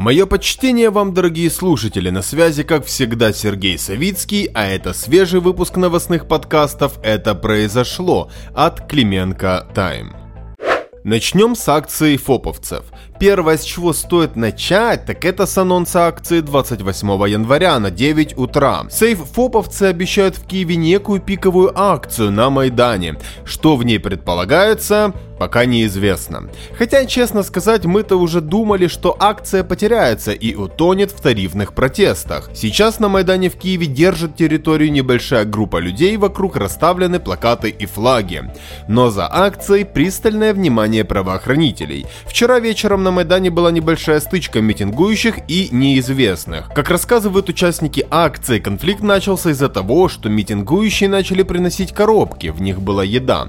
Мое почтение вам, дорогие слушатели, на связи, как всегда, Сергей Савицкий, а это свежий выпуск новостных подкастов «Это произошло» от Клименко Тайм. Начнем с акции фоповцев. Первое, с чего стоит начать, так это с анонса акции 28 января на 9 утра. Сейф-фоповцы обещают в Киеве некую пиковую акцию на Майдане. Что в ней предполагается, пока неизвестно. Хотя, честно сказать, мы-то уже думали, что акция потеряется и утонет в тарифных протестах. Сейчас на Майдане в Киеве держит территорию небольшая группа людей, вокруг расставлены плакаты и флаги. Но за акцией пристальное внимание правоохранителей. Вчера вечером на Майдане была небольшая стычка митингующих и неизвестных. Как рассказывают участники акции, конфликт начался из-за того, что митингующие начали приносить коробки, в них была еда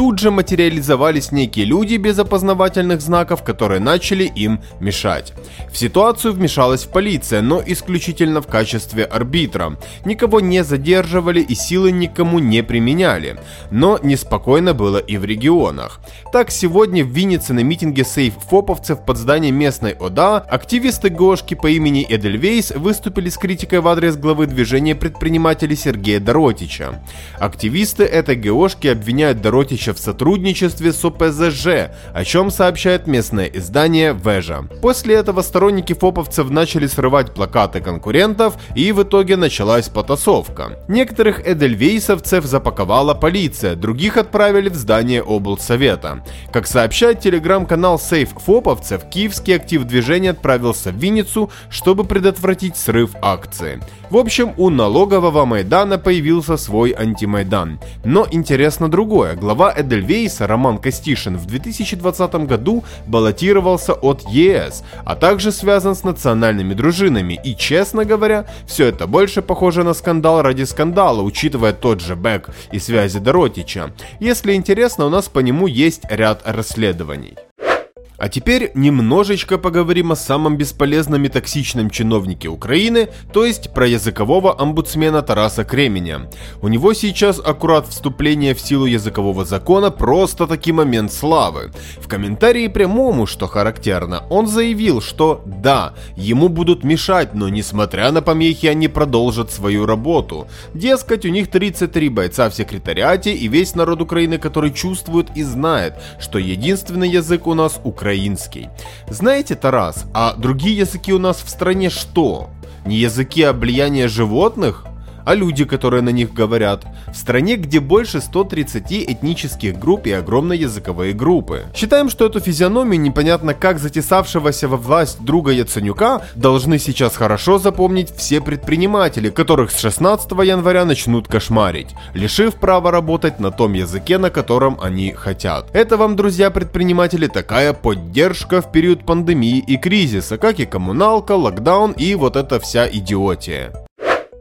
тут же материализовались некие люди без опознавательных знаков, которые начали им мешать. В ситуацию вмешалась полиция, но исключительно в качестве арбитра. Никого не задерживали и силы никому не применяли. Но неспокойно было и в регионах. Так, сегодня в Виннице на митинге сейф-фоповцев под зданием местной ОДА активисты ГОшки по имени Эдельвейс выступили с критикой в адрес главы движения предпринимателей Сергея Доротича. Активисты этой ГОшки обвиняют Доротича в сотрудничестве с ОПЗЖ, о чем сообщает местное издание Вежа. После этого сторонники фоповцев начали срывать плакаты конкурентов и в итоге началась потасовка. Некоторых эдельвейсовцев запаковала полиция, других отправили в здание облсовета. Как сообщает телеграм-канал Сейф Фоповцев, киевский актив движения отправился в Винницу, чтобы предотвратить срыв акции. В общем, у налогового Майдана появился свой антимайдан. Но интересно другое. Глава Эдельвейса Роман Костишин в 2020 году баллотировался от ЕС, а также связан с национальными дружинами. И, честно говоря, все это больше похоже на скандал ради скандала, учитывая тот же Бэк и связи Доротича. Если интересно, у нас по нему есть ряд расследований. А теперь немножечко поговорим о самом бесполезном и токсичном чиновнике Украины, то есть про языкового омбудсмена Тараса Кременя. У него сейчас аккурат вступление в силу языкового закона просто таки момент славы. В комментарии прямому, что характерно, он заявил, что да, ему будут мешать, но несмотря на помехи они продолжат свою работу. Дескать, у них 33 бойца в секретариате и весь народ Украины, который чувствует и знает, что единственный язык у нас украинский украинский. Знаете, Тарас, а другие языки у нас в стране что? Не языки облияния животных? А люди, которые на них говорят, в стране, где больше 130 этнических групп и огромные языковые группы. Считаем, что эту физиономию непонятно как затесавшегося во власть друга Яценюка должны сейчас хорошо запомнить все предприниматели, которых с 16 января начнут кошмарить, лишив права работать на том языке, на котором они хотят. Это вам, друзья предприниматели, такая поддержка в период пандемии и кризиса, как и коммуналка, локдаун и вот эта вся идиотия.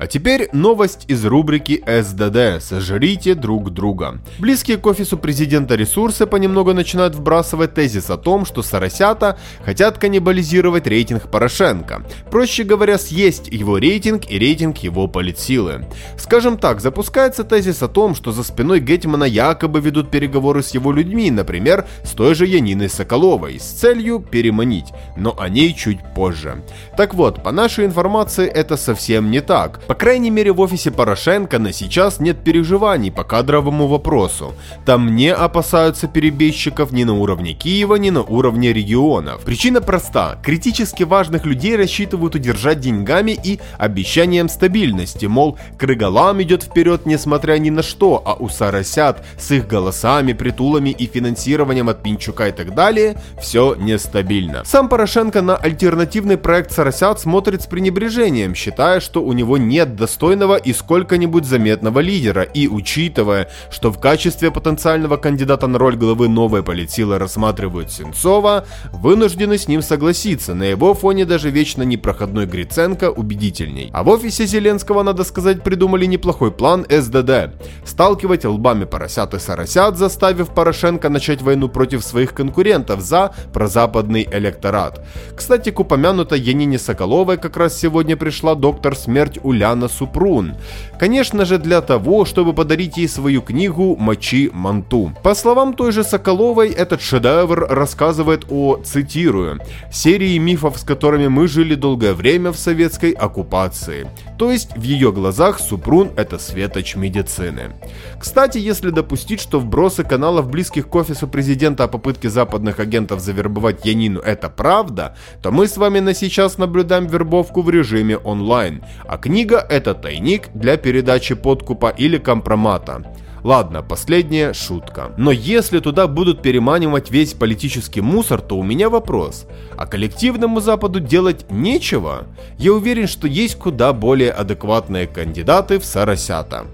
А теперь новость из рубрики СДД «Сожрите друг друга». Близкие к офису президента ресурсы понемногу начинают вбрасывать тезис о том, что соросята хотят каннибализировать рейтинг Порошенко. Проще говоря, съесть его рейтинг и рейтинг его политсилы. Скажем так, запускается тезис о том, что за спиной Гетмана якобы ведут переговоры с его людьми, например, с той же Яниной Соколовой, с целью переманить, но о ней чуть позже. Так вот, по нашей информации это совсем не так. По крайней мере в офисе Порошенко на сейчас нет переживаний по кадровому вопросу. Там не опасаются перебежчиков ни на уровне Киева, ни на уровне регионов. Причина проста. Критически важных людей рассчитывают удержать деньгами и обещанием стабильности, мол, Крыголам идет вперед несмотря ни на что, а у Соросят с их голосами, притулами и финансированием от Пинчука и так далее все нестабильно. Сам Порошенко на альтернативный проект Соросят смотрит с пренебрежением, считая, что у него нет нет достойного и сколько-нибудь заметного лидера, и учитывая, что в качестве потенциального кандидата на роль главы новой политсилы рассматривают Сенцова, вынуждены с ним согласиться, на его фоне даже вечно непроходной Гриценко убедительней. А в офисе Зеленского, надо сказать, придумали неплохой план СДД. Сталкивать лбами поросят и соросят, заставив Порошенко начать войну против своих конкурентов за прозападный электорат. Кстати, к упомянутой Янине Соколовой как раз сегодня пришла доктор смерть Уля Яна Супрун. Конечно же для того, чтобы подарить ей свою книгу «Мочи Манту». По словам той же Соколовой, этот шедевр рассказывает о, цитирую, «серии мифов, с которыми мы жили долгое время в советской оккупации». То есть в ее глазах Супрун это светоч медицины. Кстати, если допустить, что вбросы каналов близких к офису президента о попытке западных агентов завербовать Янину это правда, то мы с вами на сейчас наблюдаем вербовку в режиме онлайн, а книга это тайник для передачи подкупа или компромата. Ладно, последняя шутка. Но если туда будут переманивать весь политический мусор, то у меня вопрос. А коллективному Западу делать нечего? Я уверен, что есть куда более адекватные кандидаты в Сарасята.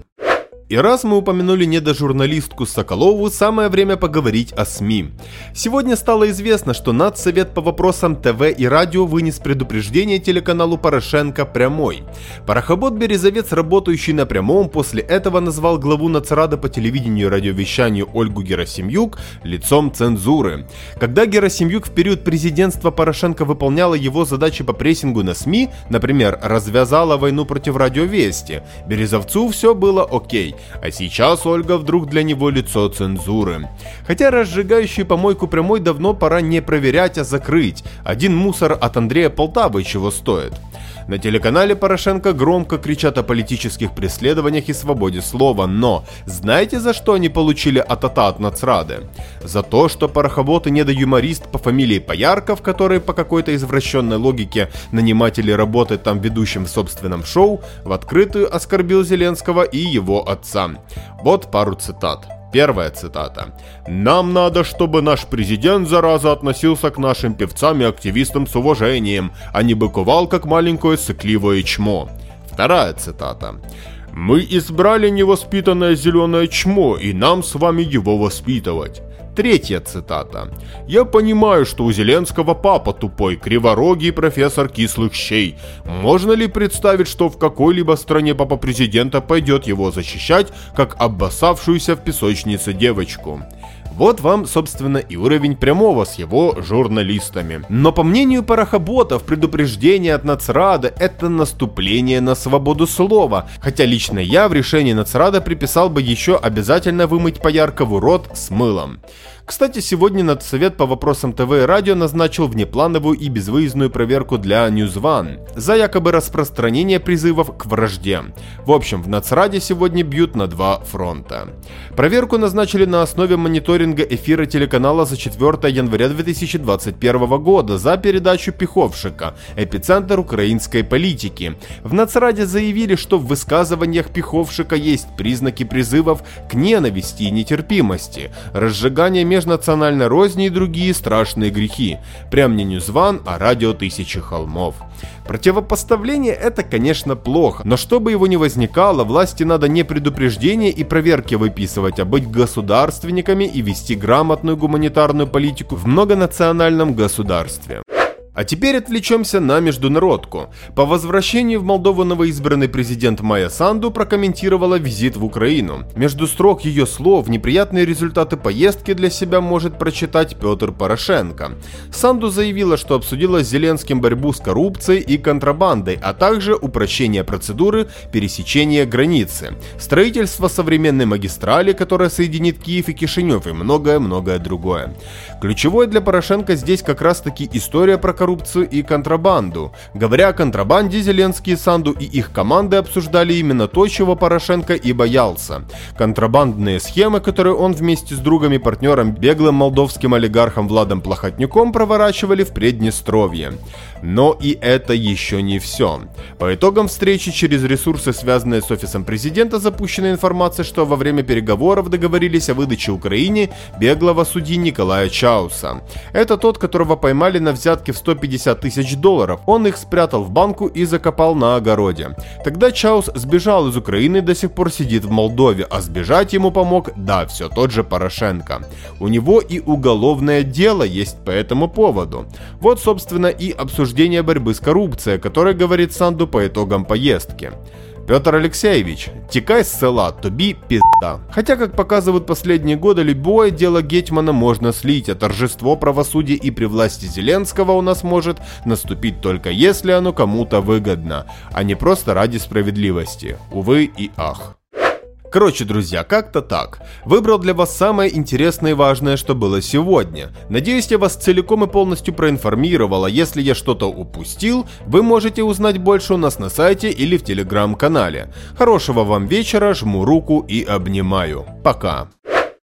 И раз мы упомянули недожурналистку Соколову, самое время поговорить о СМИ. Сегодня стало известно, что Надсовет по вопросам ТВ и радио вынес предупреждение телеканалу Порошенко «Прямой». Парохобот «Березовец», работающий на прямом, после этого назвал главу Нацрада по телевидению и радиовещанию Ольгу Герасимюк лицом цензуры. Когда Герасимюк в период президентства Порошенко выполняла его задачи по прессингу на СМИ, например, развязала войну против радиовести, Березовцу все было окей а сейчас Ольга вдруг для него лицо цензуры. Хотя разжигающую помойку прямой давно пора не проверять, а закрыть. Один мусор от Андрея Полтавы чего стоит. На телеканале Порошенко громко кричат о политических преследованиях и свободе слова, но знаете за что они получили атата от нацрады? За то, что пороховод и недоюморист по фамилии Поярков, который по какой-то извращенной логике наниматели работает там ведущим в собственном шоу, в открытую оскорбил Зеленского и его отца. Вот пару цитат. Первая цитата. «Нам надо, чтобы наш президент, зараза, относился к нашим певцам и активистам с уважением, а не быковал, как маленькое сыкливое чмо». Вторая цитата. «Мы избрали невоспитанное зеленое чмо, и нам с вами его воспитывать». Третья цитата. «Я понимаю, что у Зеленского папа тупой, криворогий профессор кислых щей. Можно ли представить, что в какой-либо стране папа президента пойдет его защищать, как обоссавшуюся в песочнице девочку?» Вот вам, собственно, и уровень прямого с его журналистами. Но по мнению парохоботов, предупреждение от Нацрада – это наступление на свободу слова. Хотя лично я в решении Нацрада приписал бы еще обязательно вымыть Пояркову рот с мылом. Кстати, сегодня Надсовет по вопросам ТВ и радио назначил внеплановую и безвыездную проверку для News One за якобы распространение призывов к вражде. В общем, в Нацраде сегодня бьют на два фронта. Проверку назначили на основе мониторинга эфира телеканала за 4 января 2021 года за передачу Пиховшика «Эпицентр украинской политики». В Нацраде заявили, что в высказываниях Пиховшика есть признаки призывов к ненависти и нетерпимости, разжигание межнациональной розни и другие страшные грехи. Прям не Ньюзван, а радио Тысячи Холмов. Противопоставление это, конечно, плохо, но чтобы его не возникало, власти надо не предупреждение и проверки выписывать, а быть государственниками и вести грамотную гуманитарную политику в многонациональном государстве. А теперь отвлечемся на международку. По возвращении в Молдову новоизбранный президент Майя Санду прокомментировала визит в Украину. Между строк ее слов неприятные результаты поездки для себя может прочитать Петр Порошенко. Санду заявила, что обсудила с Зеленским борьбу с коррупцией и контрабандой, а также упрощение процедуры пересечения границы, строительство современной магистрали, которая соединит Киев и Кишинев и многое-многое другое. Ключевой для Порошенко здесь как раз таки история про коррупцию коррупцию и контрабанду. Говоря о контрабанде, Зеленский, Санду и их команды обсуждали именно то, чего Порошенко и боялся. Контрабандные схемы, которые он вместе с другом и партнером, беглым молдовским олигархом Владом Плохотнюком проворачивали в Преднестровье. Но и это еще не все. По итогам встречи через ресурсы, связанные с офисом президента, запущена информация, что во время переговоров договорились о выдаче Украине беглого судьи Николая Чауса. Это тот, которого поймали на взятке в 150 тысяч долларов. Он их спрятал в банку и закопал на огороде. Тогда Чаус сбежал из Украины и до сих пор сидит в Молдове, а сбежать ему помог, да, все тот же Порошенко. У него и уголовное дело есть по этому поводу. Вот, собственно, и обсуждение борьбы с коррупцией, о которой говорит Санду по итогам поездки. Петр Алексеевич, текай с села, тобі пизда. Хотя, как показывают последние годы, любое дело Гетмана можно слить, а торжество правосудия и при власти Зеленского у нас может наступить только если оно кому-то выгодно, а не просто ради справедливости. Увы и ах. Короче, друзья, как-то так. Выбрал для вас самое интересное и важное, что было сегодня. Надеюсь, я вас целиком и полностью проинформировал, а если я что-то упустил, вы можете узнать больше у нас на сайте или в телеграм-канале. Хорошего вам вечера, жму руку и обнимаю. Пока.